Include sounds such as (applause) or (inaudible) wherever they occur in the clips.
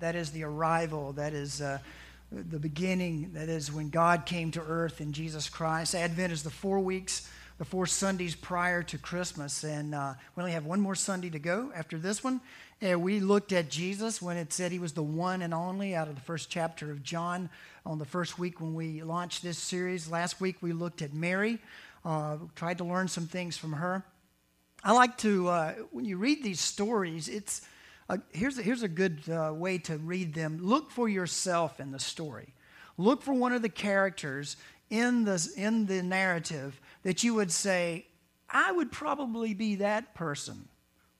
That is the arrival. That is uh, the beginning. That is when God came to earth in Jesus Christ. Advent is the four weeks, the four Sundays prior to Christmas. And uh, we only have one more Sunday to go after this one. And we looked at Jesus when it said he was the one and only out of the first chapter of John on the first week when we launched this series. Last week we looked at Mary, uh, tried to learn some things from her. I like to, uh, when you read these stories, it's uh, here's, a, here's a good uh, way to read them. Look for yourself in the story. Look for one of the characters in the, in the narrative that you would say, I would probably be that person.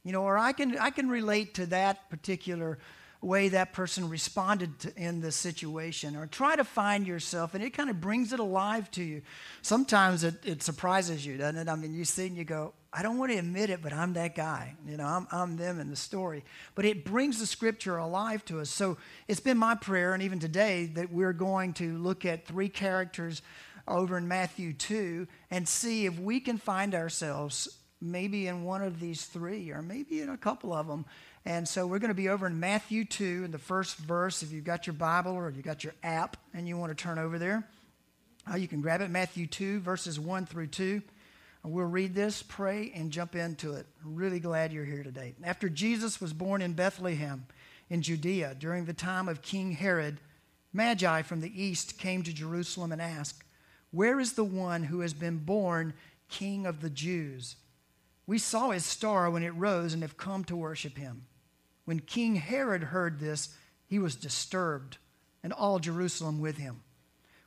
You know, or I can, I can relate to that particular way that person responded to, in the situation or try to find yourself and it kind of brings it alive to you sometimes it, it surprises you doesn't it i mean you see and you go i don't want to admit it but i'm that guy you know I'm, I'm them in the story but it brings the scripture alive to us so it's been my prayer and even today that we're going to look at three characters over in matthew 2 and see if we can find ourselves maybe in one of these three or maybe in a couple of them and so we're going to be over in Matthew 2 in the first verse. If you've got your Bible or you've got your app and you want to turn over there, uh, you can grab it. Matthew 2, verses 1 through 2. We'll read this, pray, and jump into it. I'm really glad you're here today. After Jesus was born in Bethlehem in Judea during the time of King Herod, Magi from the east came to Jerusalem and asked, Where is the one who has been born King of the Jews? We saw his star when it rose and have come to worship him. When King Herod heard this, he was disturbed, and all Jerusalem with him.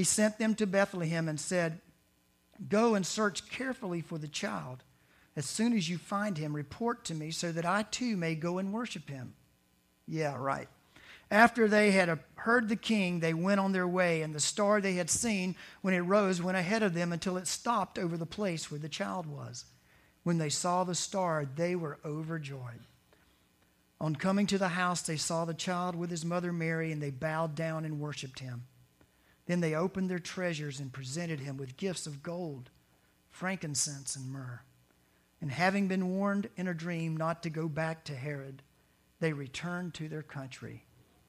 He sent them to Bethlehem and said, Go and search carefully for the child. As soon as you find him, report to me so that I too may go and worship him. Yeah, right. After they had heard the king, they went on their way, and the star they had seen when it rose went ahead of them until it stopped over the place where the child was. When they saw the star, they were overjoyed. On coming to the house, they saw the child with his mother Mary, and they bowed down and worshiped him. Then they opened their treasures and presented him with gifts of gold, frankincense, and myrrh. And having been warned in a dream not to go back to Herod, they returned to their country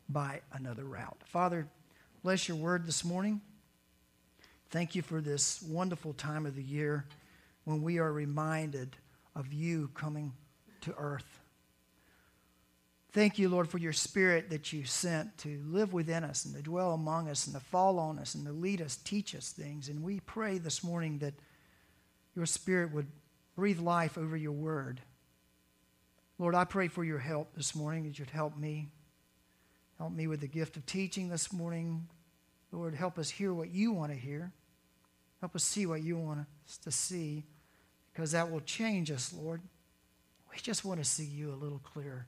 by another route. Father, bless your word this morning. Thank you for this wonderful time of the year when we are reminded of you coming to earth Thank you, Lord, for your spirit that you sent to live within us and to dwell among us and to fall on us and to lead us, teach us things. And we pray this morning that your spirit would breathe life over your word. Lord, I pray for your help this morning, that you'd help me. Help me with the gift of teaching this morning. Lord, help us hear what you want to hear. Help us see what you want us to see, because that will change us, Lord. We just want to see you a little clearer.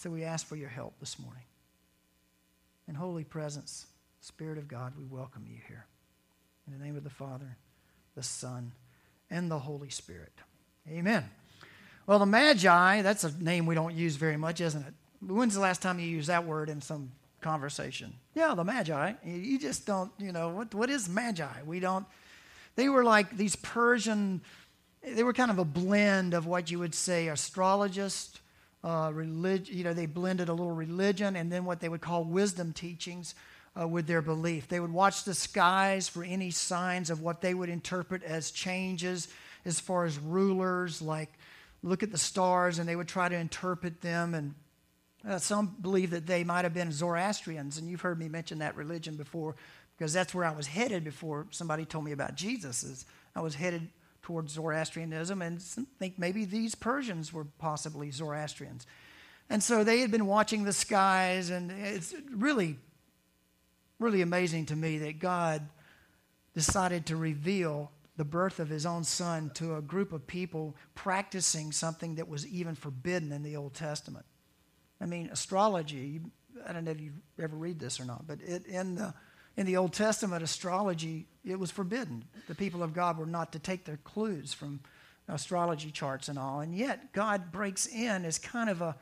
So we ask for your help this morning. In holy presence, Spirit of God, we welcome you here. In the name of the Father, the Son, and the Holy Spirit. Amen. Well, the Magi, that's a name we don't use very much, isn't it? When's the last time you used that word in some conversation? Yeah, the Magi. You just don't, you know, what, what is Magi? We don't, they were like these Persian, they were kind of a blend of what you would say astrologists, uh, religion, you know, they blended a little religion and then what they would call wisdom teachings uh, with their belief. They would watch the skies for any signs of what they would interpret as changes as far as rulers like, look at the stars and they would try to interpret them. And uh, some believe that they might have been Zoroastrians. And you've heard me mention that religion before because that's where I was headed before somebody told me about Jesus. Is I was headed towards Zoroastrianism and think maybe these Persians were possibly Zoroastrians. And so they had been watching the skies, and it's really, really amazing to me that God decided to reveal the birth of his own son to a group of people practicing something that was even forbidden in the Old Testament. I mean, astrology, I don't know if you ever read this or not, but it, in, the, in the Old Testament, astrology, it was forbidden. The people of God were not to take their clues from astrology charts and all. And yet, God breaks in as kind of a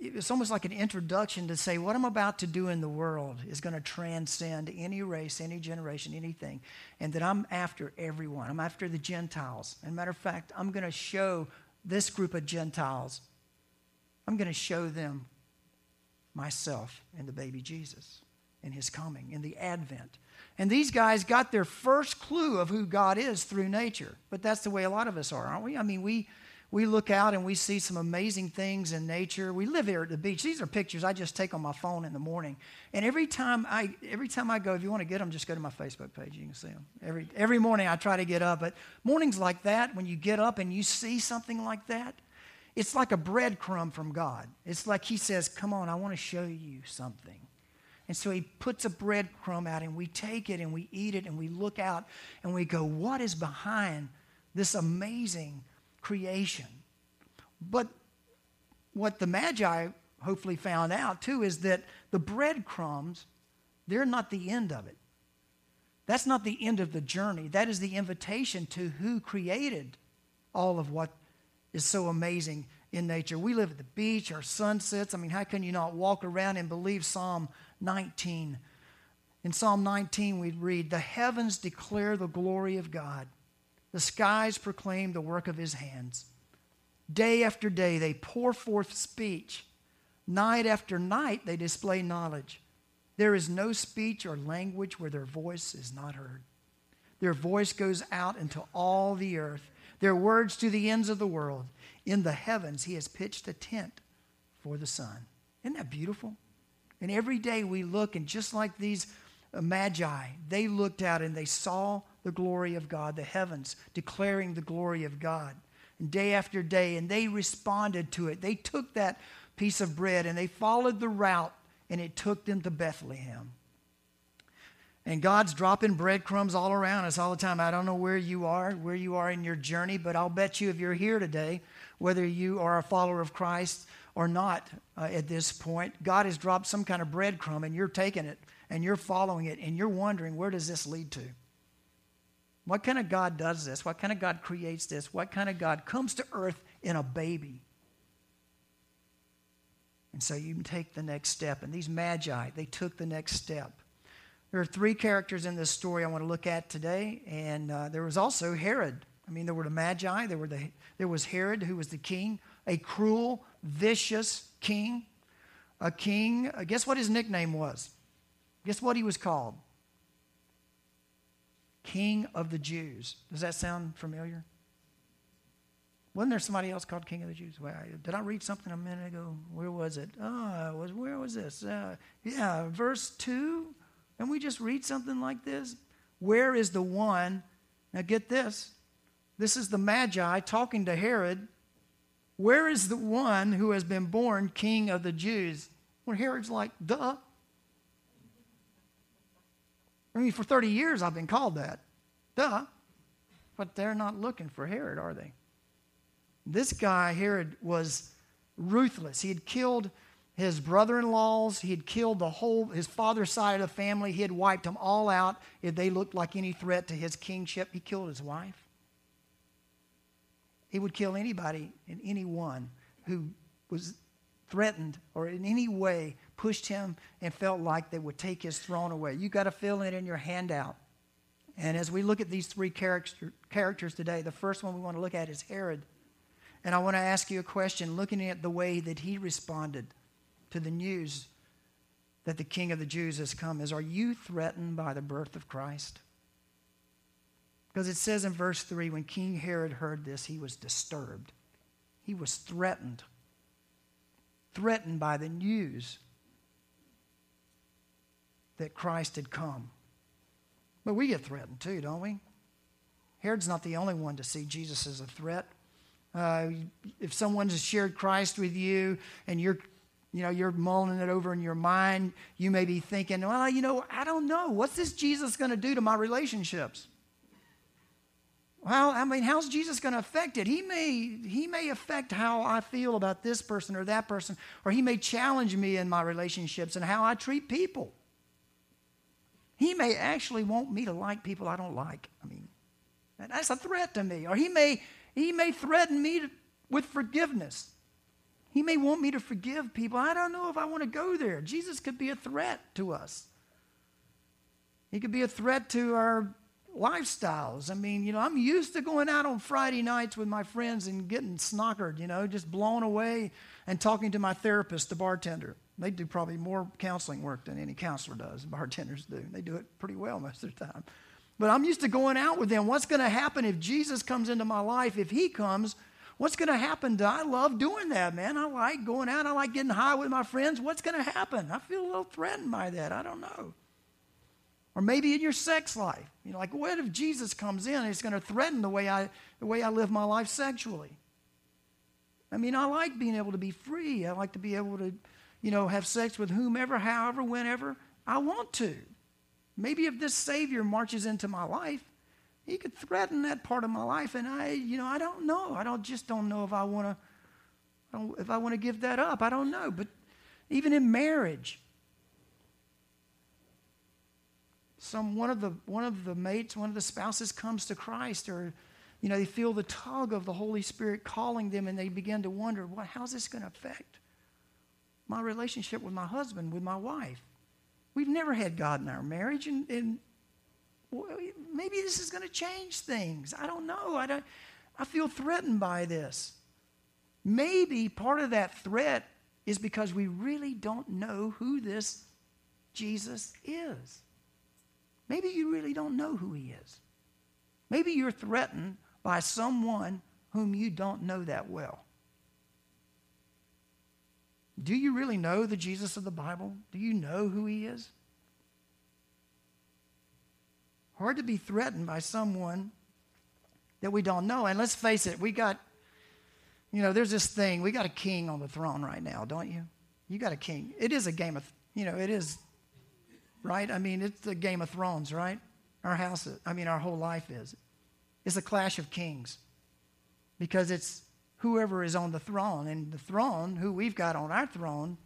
it's almost like an introduction to say what I'm about to do in the world is going to transcend any race, any generation, anything, and that I'm after everyone. I'm after the Gentiles. And matter of fact, I'm going to show this group of Gentiles, I'm going to show them myself and the baby Jesus in his coming, in the advent. And these guys got their first clue of who God is through nature. But that's the way a lot of us are, aren't we? I mean, we we look out and we see some amazing things in nature. We live here at the beach. These are pictures I just take on my phone in the morning. And every time I, every time I go, if you want to get them, just go to my Facebook page. You can see them. Every, every morning I try to get up. But mornings like that, when you get up and you see something like that, it's like a breadcrumb from God. It's like He says, Come on, I want to show you something. And so He puts a breadcrumb out and we take it and we eat it and we look out and we go, What is behind this amazing creation. But what the Magi hopefully found out too is that the breadcrumbs, they're not the end of it. That's not the end of the journey. That is the invitation to who created all of what is so amazing in nature. We live at the beach, our sunsets. I mean, how can you not walk around and believe Psalm 19? In Psalm 19, we read, The heavens declare the glory of God, the skies proclaim the work of his hands. Day after day, they pour forth speech. Night after night, they display knowledge. There is no speech or language where their voice is not heard. Their voice goes out into all the earth, their words to the ends of the world. In the heavens, he has pitched a tent for the sun. Isn't that beautiful? And every day we look, and just like these magi, they looked out and they saw the glory of God, the heavens declaring the glory of God. And day after day, and they responded to it. They took that piece of bread and they followed the route, and it took them to Bethlehem. And God's dropping breadcrumbs all around us all the time. I don't know where you are, where you are in your journey, but I'll bet you if you're here today, whether you are a follower of Christ or not uh, at this point, God has dropped some kind of breadcrumb and you're taking it and you're following it and you're wondering, where does this lead to? What kind of God does this? What kind of God creates this? What kind of God comes to earth in a baby? And so you take the next step. And these magi, they took the next step. There are three characters in this story I want to look at today. And uh, there was also Herod. I mean, there were the magi, there, were the, there was Herod, who was the king, a cruel, vicious king. A king, uh, guess what his nickname was? Guess what he was called? King of the Jews. Does that sound familiar? Wasn't there somebody else called King of the Jews? Well, did I read something a minute ago? Where was it? Oh, was where was this? Uh, yeah, verse two. And we just read something like this. Where is the one? Now get this. This is the Magi talking to Herod. Where is the one who has been born King of the Jews? Well, Herod's like, duh. I mean, for 30 years I've been called that. Duh. But they're not looking for Herod, are they? This guy, Herod, was ruthless. He had killed his brother in laws, he had killed the whole, his father's side of the family. He had wiped them all out if they looked like any threat to his kingship. He killed his wife. He would kill anybody and anyone who was threatened or in any way pushed him and felt like they would take his throne away. You got to fill it in your handout. And as we look at these three character, characters today, the first one we want to look at is Herod. And I want to ask you a question looking at the way that he responded to the news that the King of the Jews has come is Are you threatened by the birth of Christ? Because it says in verse 3 when King Herod heard this, he was disturbed He was threatened. Threatened by the news that Christ had come. But we get threatened too, don't we? Herod's not the only one to see Jesus as a threat. Uh, if someone has shared Christ with you and you're you know you're mulling it over in your mind you may be thinking well you know i don't know what's this jesus going to do to my relationships well i mean how's jesus going to affect it he may he may affect how i feel about this person or that person or he may challenge me in my relationships and how i treat people he may actually want me to like people I don't like. I mean, that's a threat to me. Or he may, he may threaten me to, with forgiveness. He may want me to forgive people. I don't know if I want to go there. Jesus could be a threat to us. He could be a threat to our lifestyles. I mean, you know, I'm used to going out on Friday nights with my friends and getting snockered, you know, just blown away and talking to my therapist, the bartender. They do probably more counseling work than any counselor does, (laughs) bartenders do. They do it pretty well most of the time. But I'm used to going out with them. What's going to happen if Jesus comes into my life? If he comes, what's going to happen? I love doing that, man. I like going out. I like getting high with my friends. What's going to happen? I feel a little threatened by that. I don't know. Or maybe in your sex life. You know, like what if Jesus comes in and it's going to threaten the way I the way I live my life sexually? I mean, I like being able to be free. I like to be able to you know, have sex with whomever, however, whenever I want to. Maybe if this Savior marches into my life, he could threaten that part of my life, and I, you know, I don't know. I don't just don't know if I want to, if I want to give that up. I don't know. But even in marriage, some one of the one of the mates, one of the spouses comes to Christ, or you know, they feel the tug of the Holy Spirit calling them, and they begin to wonder, well, how's this going to affect my relationship with my husband, with my wife. We've never had God in our marriage, and, and maybe this is going to change things. I don't know. I, don't, I feel threatened by this. Maybe part of that threat is because we really don't know who this Jesus is. Maybe you really don't know who he is. Maybe you're threatened by someone whom you don't know that well. Do you really know the Jesus of the Bible? Do you know who he is? Hard to be threatened by someone that we don't know. And let's face it, we got, you know, there's this thing. We got a king on the throne right now, don't you? You got a king. It is a game of, you know, it is, right? I mean, it's the Game of Thrones, right? Our house, I mean, our whole life is. It's a clash of kings because it's whoever is on the throne. And the throne, who we've got on our throne,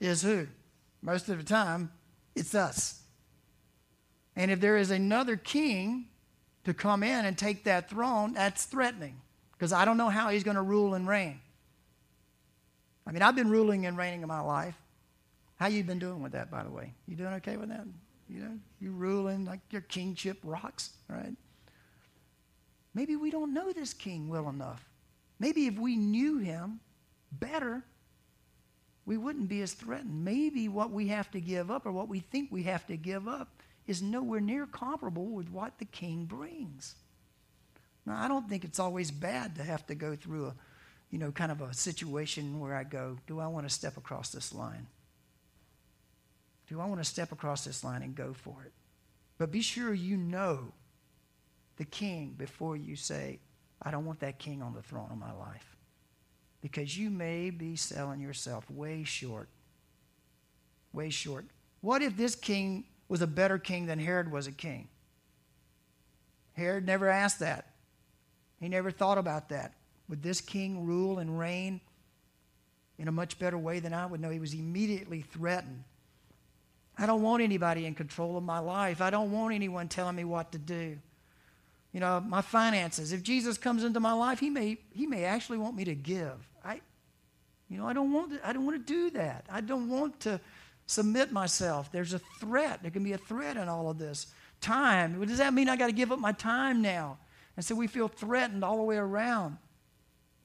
is who? Most of the time, it's us. And if there is another king to come in and take that throne, that's threatening because I don't know how he's going to rule and reign. I mean, I've been ruling and reigning in my life. How you been doing with that, by the way? You doing okay with that? You know, you ruling like your kingship rocks, right? Maybe we don't know this king well enough. Maybe if we knew him better, we wouldn't be as threatened. Maybe what we have to give up or what we think we have to give up is nowhere near comparable with what the king brings. Now, I don't think it's always bad to have to go through a, you know, kind of a situation where I go, do I want to step across this line? Do I want to step across this line and go for it? But be sure you know the king before you say, I don't want that king on the throne of my life. Because you may be selling yourself way short. Way short. What if this king was a better king than Herod was a king? Herod never asked that. He never thought about that. Would this king rule and reign in a much better way than I would? know? he was immediately threatened. I don't want anybody in control of my life. I don't want anyone telling me what to do you know, my finances. If Jesus comes into my life, he may, he may actually want me to give. I, you know, I don't want to, I don't want to do that. I don't want to submit myself. There's a threat. There can be a threat in all of this. Time. What does that mean? I got to give up my time now. And so we feel threatened all the way around.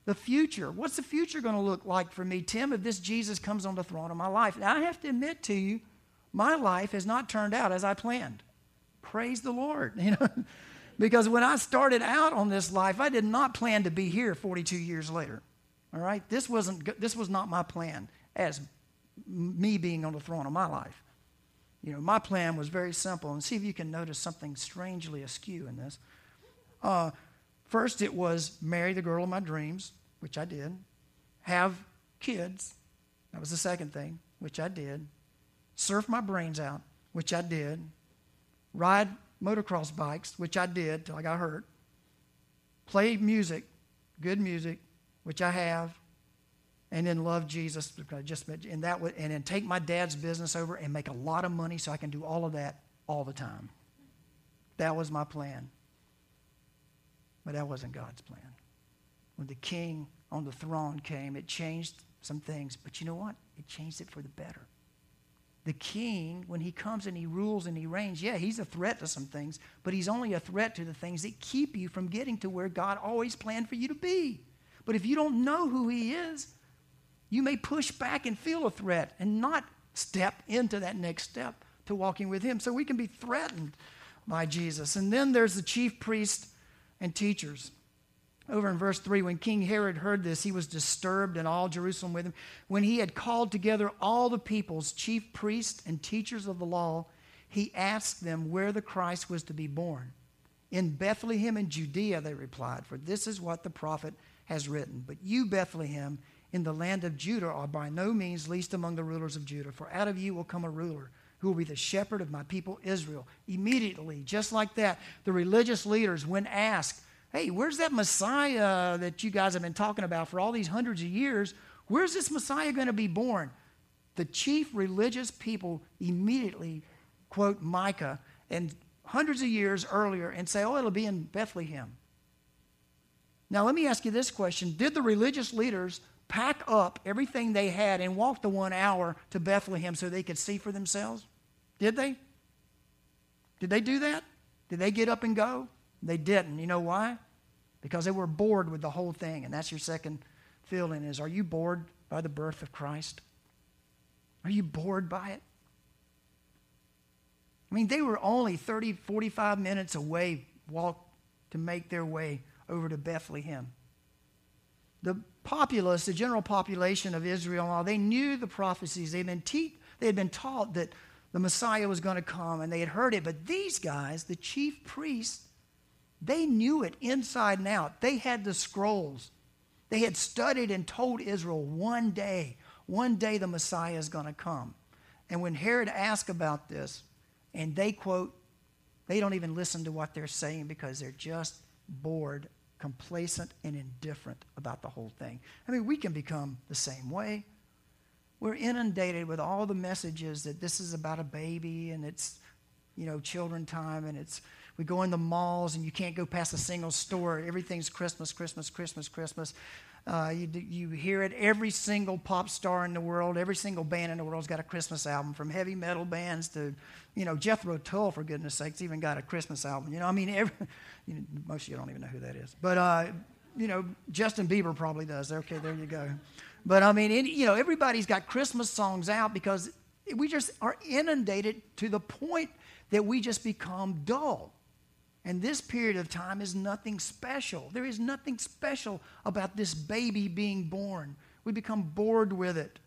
The future. What's the future going to look like for me, Tim, if this Jesus comes on the throne of my life? Now, I have to admit to you, my life has not turned out as I planned. Praise the Lord. (laughs) You know, because when I started out on this life, I did not plan to be here 42 years later. All right? This, wasn't, this was not my plan as me being on the throne of my life. You know, my plan was very simple. And see if you can notice something strangely askew in this. Uh, first, it was marry the girl of my dreams, which I did. Have kids. That was the second thing, which I did. Surf my brains out, which I did. Ride motocross bikes, which I did till I got hurt. Play music, good music, which I have, and then love Jesus I just and that would, and then take my dad's business over and make a lot of money so I can do all of that all the time. That was my plan. But that wasn't God's plan. When the king on the throne came, it changed some things. But you know what? It changed it for the better. The king, when he comes and he rules and he reigns, yeah, he's a threat to some things, but he's only a threat to the things that keep you from getting to where God always planned for you to be. But if you don't know who He is, you may push back and feel a threat and not step into that next step to walking with Him. So we can be threatened by Jesus. And then there's the chief priests and teachers. Over in verse 3, when King Herod heard this, he was disturbed and all Jerusalem with him. When he had called together all the people's chief priests and teachers of the law, he asked them where the Christ was to be born. In Bethlehem in Judea, they replied, for this is what the prophet has written. But you, Bethlehem, in the land of Judah, are by no means least among the rulers of Judah, for out of you will come a ruler who will be the shepherd of my people Israel. Immediately, just like that, the religious leaders, when asked, Hey, where's that Messiah that you guys have been talking about for all these hundreds of years? Where's this Messiah going to be born? The chief religious people immediately quote Micah and hundreds of years earlier and say, Oh, it'll be in Bethlehem. Now, let me ask you this question Did the religious leaders pack up everything they had and walk the one hour to Bethlehem so they could see for themselves? Did they? Did they do that? Did they get up and go? They didn't. You know why? Because they were bored with the whole thing. And that's your second feeling is are you bored by the birth of Christ? Are you bored by it? I mean, they were only 30, 45 minutes away walk to make their way over to Bethlehem. The populace, the general population of Israel, all, they knew the prophecies. They'd been te- they had been taught that the Messiah was going to come and they had heard it. But these guys, the chief priests, they knew it inside and out. They had the scrolls. They had studied and told Israel one day, one day the Messiah is going to come. And when Herod asked about this, and they quote, they don't even listen to what they're saying because they're just bored, complacent, and indifferent about the whole thing. I mean, we can become the same way. We're inundated with all the messages that this is about a baby and it's, you know, children time and it's, we go in the malls and you can't go past a single store. Everything's Christmas, Christmas, Christmas, Christmas. Uh, you, you hear it. Every single pop star in the world, every single band in the world's got a Christmas album, from heavy metal bands to, you know, Jethro Tull, for goodness sakes, even got a Christmas album. You know, I mean, (laughs) every, you know, most of you don't even know who that is. But, uh, you know, Justin Bieber probably does. Okay, there you go. But, I mean, you know, everybody's got Christmas songs out because we just are inundated to the point that we just become dull. And this period of time is nothing special. There is nothing special about this baby being born. We become bored with it.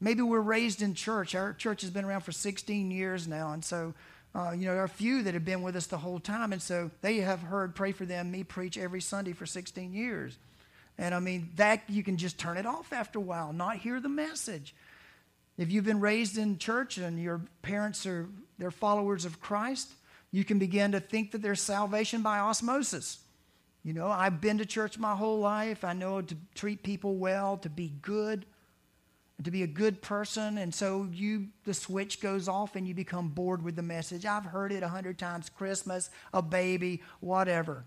Maybe we're raised in church. Our church has been around for 16 years now. And so, uh, you know, there are a few that have been with us the whole time. And so they have heard Pray for Them, me preach every Sunday for 16 years. And I mean, that you can just turn it off after a while, not hear the message. If you've been raised in church and your parents are they're followers of Christ, you can begin to think that there's salvation by osmosis. You know, I've been to church my whole life. I know to treat people well, to be good, to be a good person. And so you the switch goes off and you become bored with the message. I've heard it a hundred times Christmas, a baby, whatever.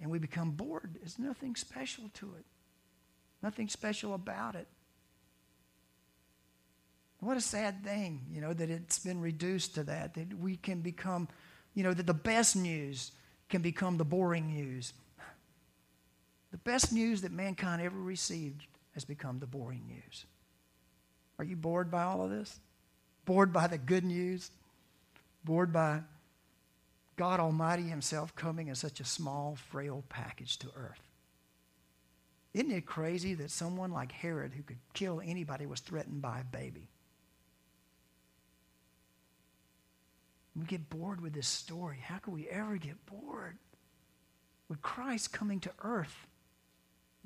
And we become bored. There's nothing special to it, nothing special about it. What a sad thing, you know, that it's been reduced to that, that we can become, you know, that the best news can become the boring news. The best news that mankind ever received has become the boring news. Are you bored by all of this? Bored by the good news? Bored by God Almighty Himself coming in such a small, frail package to earth? Isn't it crazy that someone like Herod, who could kill anybody, was threatened by a baby? We get bored with this story. How can we ever get bored? With Christ coming to earth,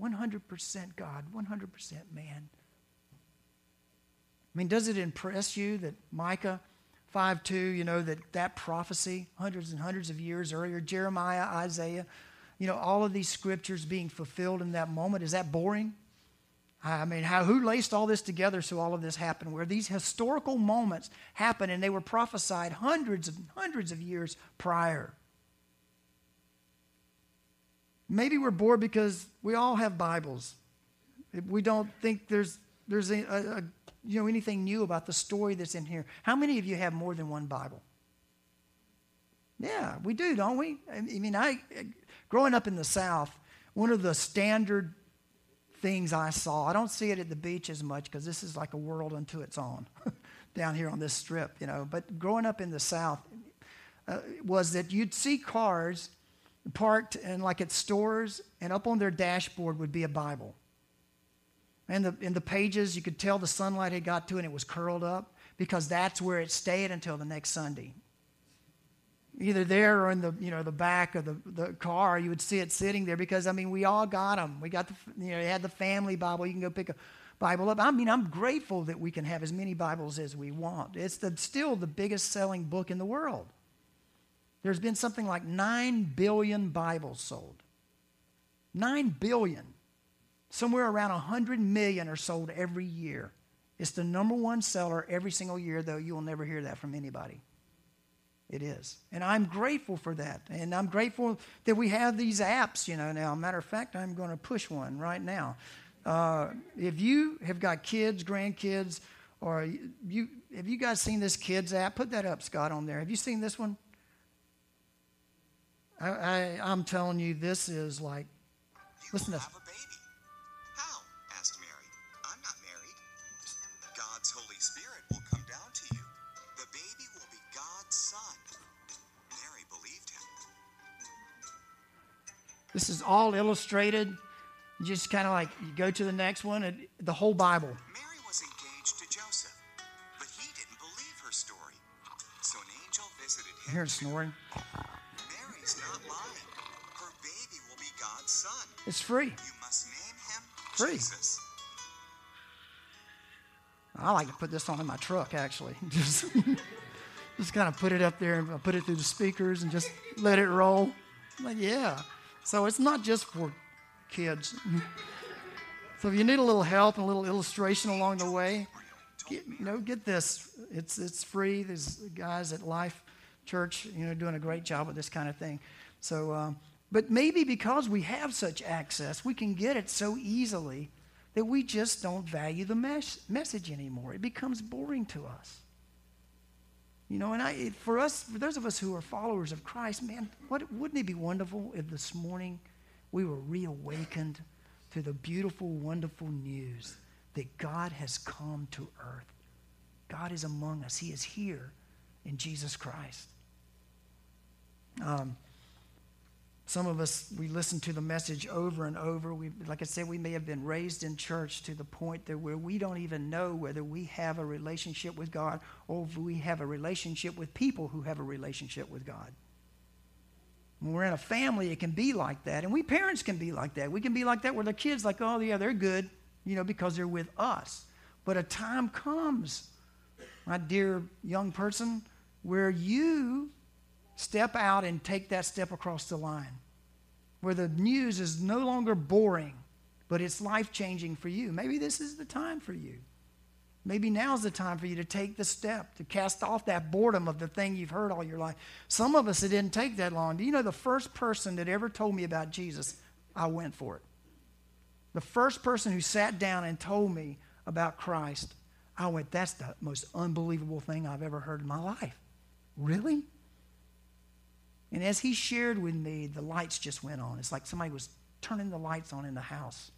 100% God, 100% man. I mean, does it impress you that Micah 5 2, you know, that that prophecy, hundreds and hundreds of years earlier, Jeremiah, Isaiah, you know, all of these scriptures being fulfilled in that moment, is that boring? I mean, how, who laced all this together so all of this happened? Where these historical moments happened and they were prophesied hundreds and hundreds of years prior. Maybe we're bored because we all have Bibles. We don't think there's, there's a, a, you know, anything new about the story that's in here. How many of you have more than one Bible? Yeah, we do, don't we? I mean, I growing up in the South, one of the standard things I saw. I don't see it at the beach as much because this is like a world unto its own (laughs) down here on this strip, you know. But growing up in the South uh, was that you'd see cars parked and like at stores, and up on their dashboard would be a Bible. And the, in the pages, you could tell the sunlight had got to it and it was curled up because that's where it stayed until the next Sunday either there or in the you know the back of the, the car you would see it sitting there because i mean we all got them we got the you know you had the family bible. You can go pick a bible up. I mean i'm grateful that we can have as many bibles as we want. It's the, still the biggest selling book in the world. There's been something like 9 billion bibles sold. 9 billion. Somewhere around 100 million are sold every year. It's the number one seller every single year though you will never hear that from anybody it is. And I'm grateful for that. And I'm grateful that we have these apps, you know, now. Matter of fact, I'm going to push one right now. Uh, if you have got kids, grandkids, or you, have you guys seen this kids app? Put that up, Scott, on there. Have you seen this one? I, I, I'm telling you, this is like, listen to this. This is all illustrated. Just kind of like you go to the next one, and the whole Bible. Mary was engaged to Joseph, but he didn't believe her story. So an angel visited him. Here's snoring. Mary's not lying. Her baby will be God's son. It's free. You must name him free. Jesus. I like to put this on in my truck, actually. (laughs) Just, just kind of put it up there and put it through the speakers and just let it roll. Like, yeah. So it's not just for kids. so if you need a little help and a little illustration along the way, get, you know, get this. It's, it's free. There's guys at Life Church, you know, doing a great job with this kind of thing. So, um, but maybe because we have such access, we can get it so easily that we just don't value the mes- message anymore. It becomes boring to us. You know, and I, for us, for those of us who are followers of Christ, man, what, wouldn't it be wonderful if this morning we were reawakened to the beautiful, wonderful news that God has come to earth? God is among us. He is here in Jesus Christ. Um, some of us, we listen to the message over and over. We, like I said, we may have been raised in church to the point that where we don't even know whether we have a relationship with God or if we have a relationship with people who have a relationship with God. When we're in a family, it can be like that. And we parents can be like that. We can be like that where the kids like, oh, yeah, they're good, you know, because they're with us. But a time comes, my dear young person, where you step out and take that step across the line where the news is no longer boring, but it's life changing for you. Maybe this is the time for you. Maybe now's the time for you to take the step, to cast off that boredom of the thing you've heard all your life. Some of us, it didn't take that long. Do you know the first person that ever told me about Jesus? I went for it. The first person who sat down and told me about Christ, I went, that's the most unbelievable thing I've ever heard in my life. Really? And as he shared with me, the lights just went on. It's like somebody was turning the lights on in the house.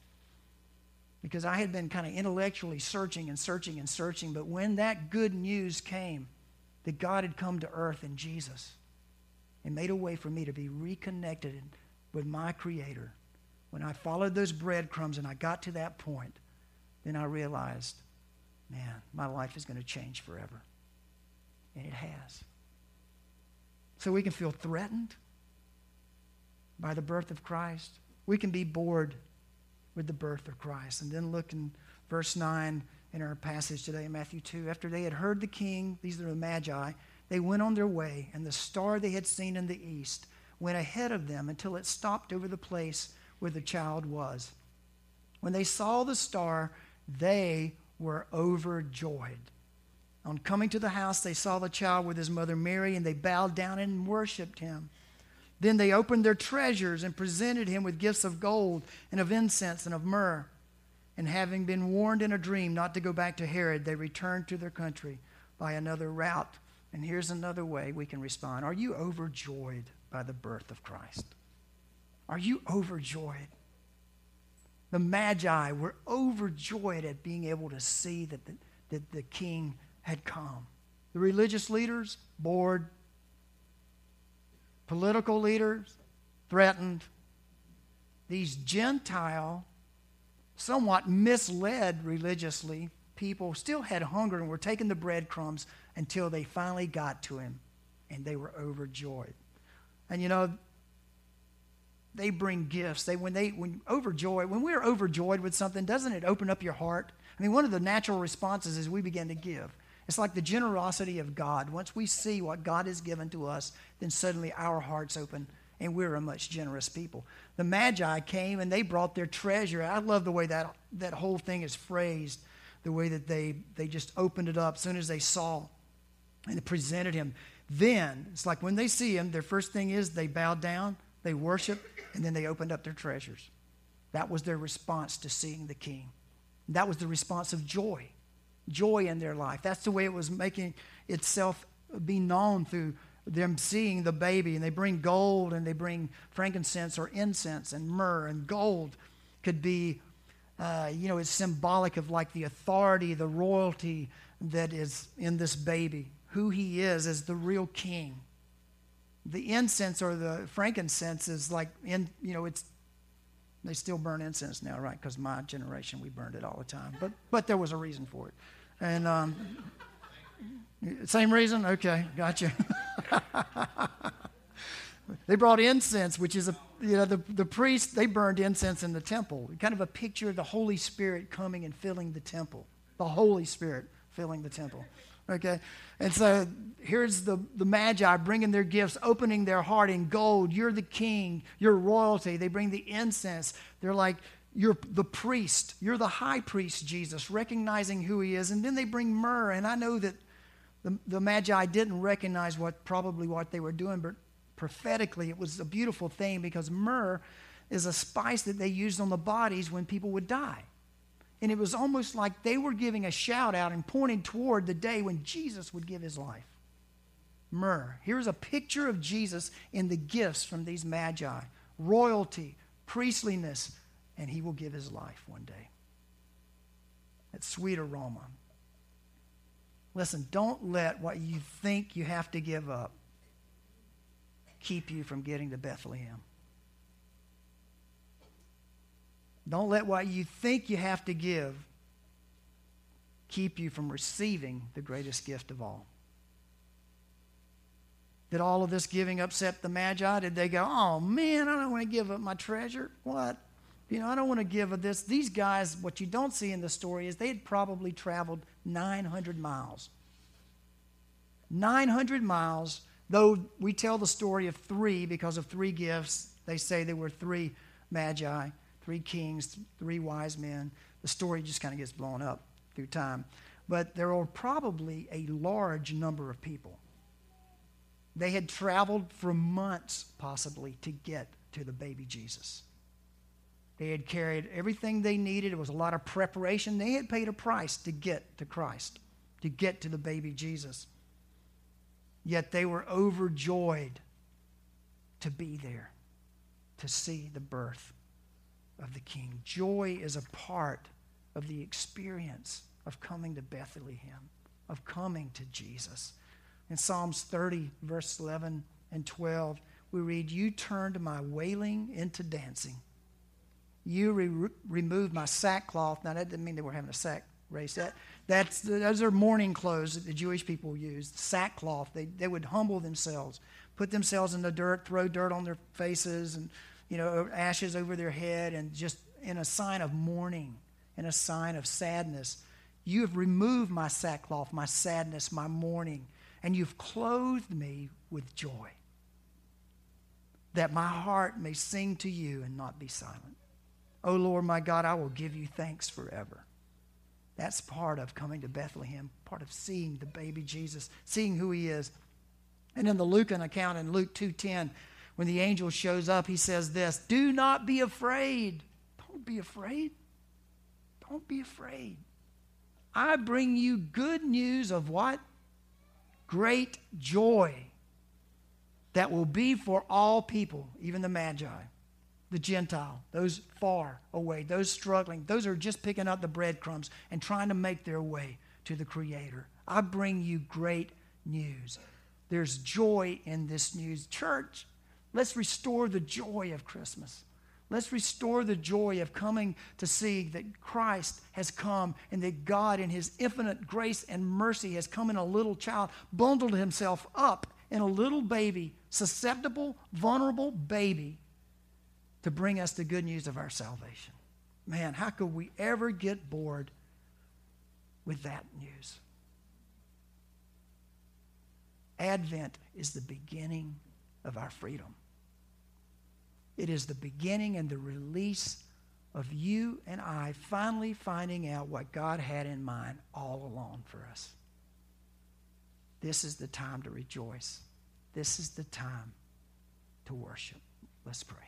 Because I had been kind of intellectually searching and searching and searching, but when that good news came that God had come to earth in Jesus and made a way for me to be reconnected with my Creator, when I followed those breadcrumbs and I got to that point, then I realized, man, my life is going to change forever. And it has. So we can feel threatened by the birth of Christ. We can be bored with the birth of Christ. And then look in verse 9 in our passage today in Matthew 2. After they had heard the king, these are the Magi, they went on their way, and the star they had seen in the east went ahead of them until it stopped over the place where the child was. When they saw the star, they were overjoyed. On coming to the house, they saw the child with his mother Mary, and they bowed down and worshiped him. Then they opened their treasures and presented him with gifts of gold and of incense and of myrrh. And having been warned in a dream not to go back to Herod, they returned to their country by another route. And here's another way we can respond Are you overjoyed by the birth of Christ? Are you overjoyed? The Magi were overjoyed at being able to see that the, that the king had come. The religious leaders, bored. Political leaders, threatened. These Gentile, somewhat misled religiously, people still had hunger and were taking the breadcrumbs until they finally got to him and they were overjoyed. And you know, they bring gifts. They when they when overjoyed, when we're overjoyed with something, doesn't it open up your heart? I mean, one of the natural responses is we begin to give. It's like the generosity of God. Once we see what God has given to us, then suddenly our hearts open and we're a much generous people. The Magi came and they brought their treasure. I love the way that, that whole thing is phrased, the way that they, they just opened it up as soon as they saw and presented him. Then, it's like when they see him, their first thing is they bow down, they worship, and then they opened up their treasures. That was their response to seeing the king. That was the response of joy, joy in their life. That's the way it was making itself be known through them seeing the baby. And they bring gold and they bring frankincense or incense and myrrh. And gold could be, uh, you know, it's symbolic of like the authority, the royalty that is in this baby, who he is as the real king the incense or the frankincense is like in you know it's they still burn incense now right because my generation we burned it all the time but but there was a reason for it and um, same reason okay gotcha (laughs) they brought incense which is a you know the, the priest they burned incense in the temple kind of a picture of the holy spirit coming and filling the temple the holy spirit filling the temple Okay? And so here's the, the Magi bringing their gifts, opening their heart in gold. You're the king, you're royalty. They bring the incense. They're like, you're the priest, you're the high priest, Jesus, recognizing who he is. And then they bring myrrh. And I know that the, the Magi didn't recognize what probably what they were doing, but prophetically it was a beautiful thing because myrrh is a spice that they used on the bodies when people would die. And it was almost like they were giving a shout out and pointing toward the day when Jesus would give his life. Myrrh. Here's a picture of Jesus in the gifts from these magi royalty, priestliness, and he will give his life one day. That sweet aroma. Listen, don't let what you think you have to give up keep you from getting to Bethlehem. Don't let what you think you have to give keep you from receiving the greatest gift of all. Did all of this giving upset the Magi? Did they go, oh man, I don't want to give up my treasure? What? You know, I don't want to give this. These guys, what you don't see in the story is they had probably traveled 900 miles. 900 miles, though we tell the story of three because of three gifts. They say there were three Magi three kings, three wise men. The story just kind of gets blown up through time. But there were probably a large number of people. They had traveled for months, possibly, to get to the baby Jesus. They had carried everything they needed. It was a lot of preparation. They had paid a price to get to Christ, to get to the baby Jesus. Yet they were overjoyed to be there, to see the birth of the King. Joy is a part of the experience of coming to Bethlehem, of coming to Jesus. In Psalms 30, verse 11 and 12, we read, You turned my wailing into dancing. You re- removed my sackcloth. Now, that didn't mean they were having a sack race. That, that's, those are mourning clothes that the Jewish people used, sackcloth. They, they would humble themselves, put themselves in the dirt, throw dirt on their faces, and you know, ashes over their head, and just in a sign of mourning, in a sign of sadness. You have removed my sackcloth, my sadness, my mourning, and you've clothed me with joy, that my heart may sing to you and not be silent. O oh Lord my God, I will give you thanks forever. That's part of coming to Bethlehem, part of seeing the baby Jesus, seeing who he is. And in the Lucan account in Luke 2:10, when the angel shows up, he says this, "Do not be afraid. Don't be afraid. Don't be afraid. I bring you good news of what? Great joy that will be for all people, even the Magi the Gentile, those far away, those struggling, those are just picking up the breadcrumbs and trying to make their way to the Creator. I bring you great news. There's joy in this news. Church, let's restore the joy of Christmas. Let's restore the joy of coming to see that Christ has come and that God, in His infinite grace and mercy, has come in a little child, bundled Himself up in a little baby, susceptible, vulnerable baby to bring us the good news of our salvation. Man, how could we ever get bored with that news? Advent is the beginning of our freedom. It is the beginning and the release of you and I finally finding out what God had in mind all along for us. This is the time to rejoice. This is the time to worship. Let's pray.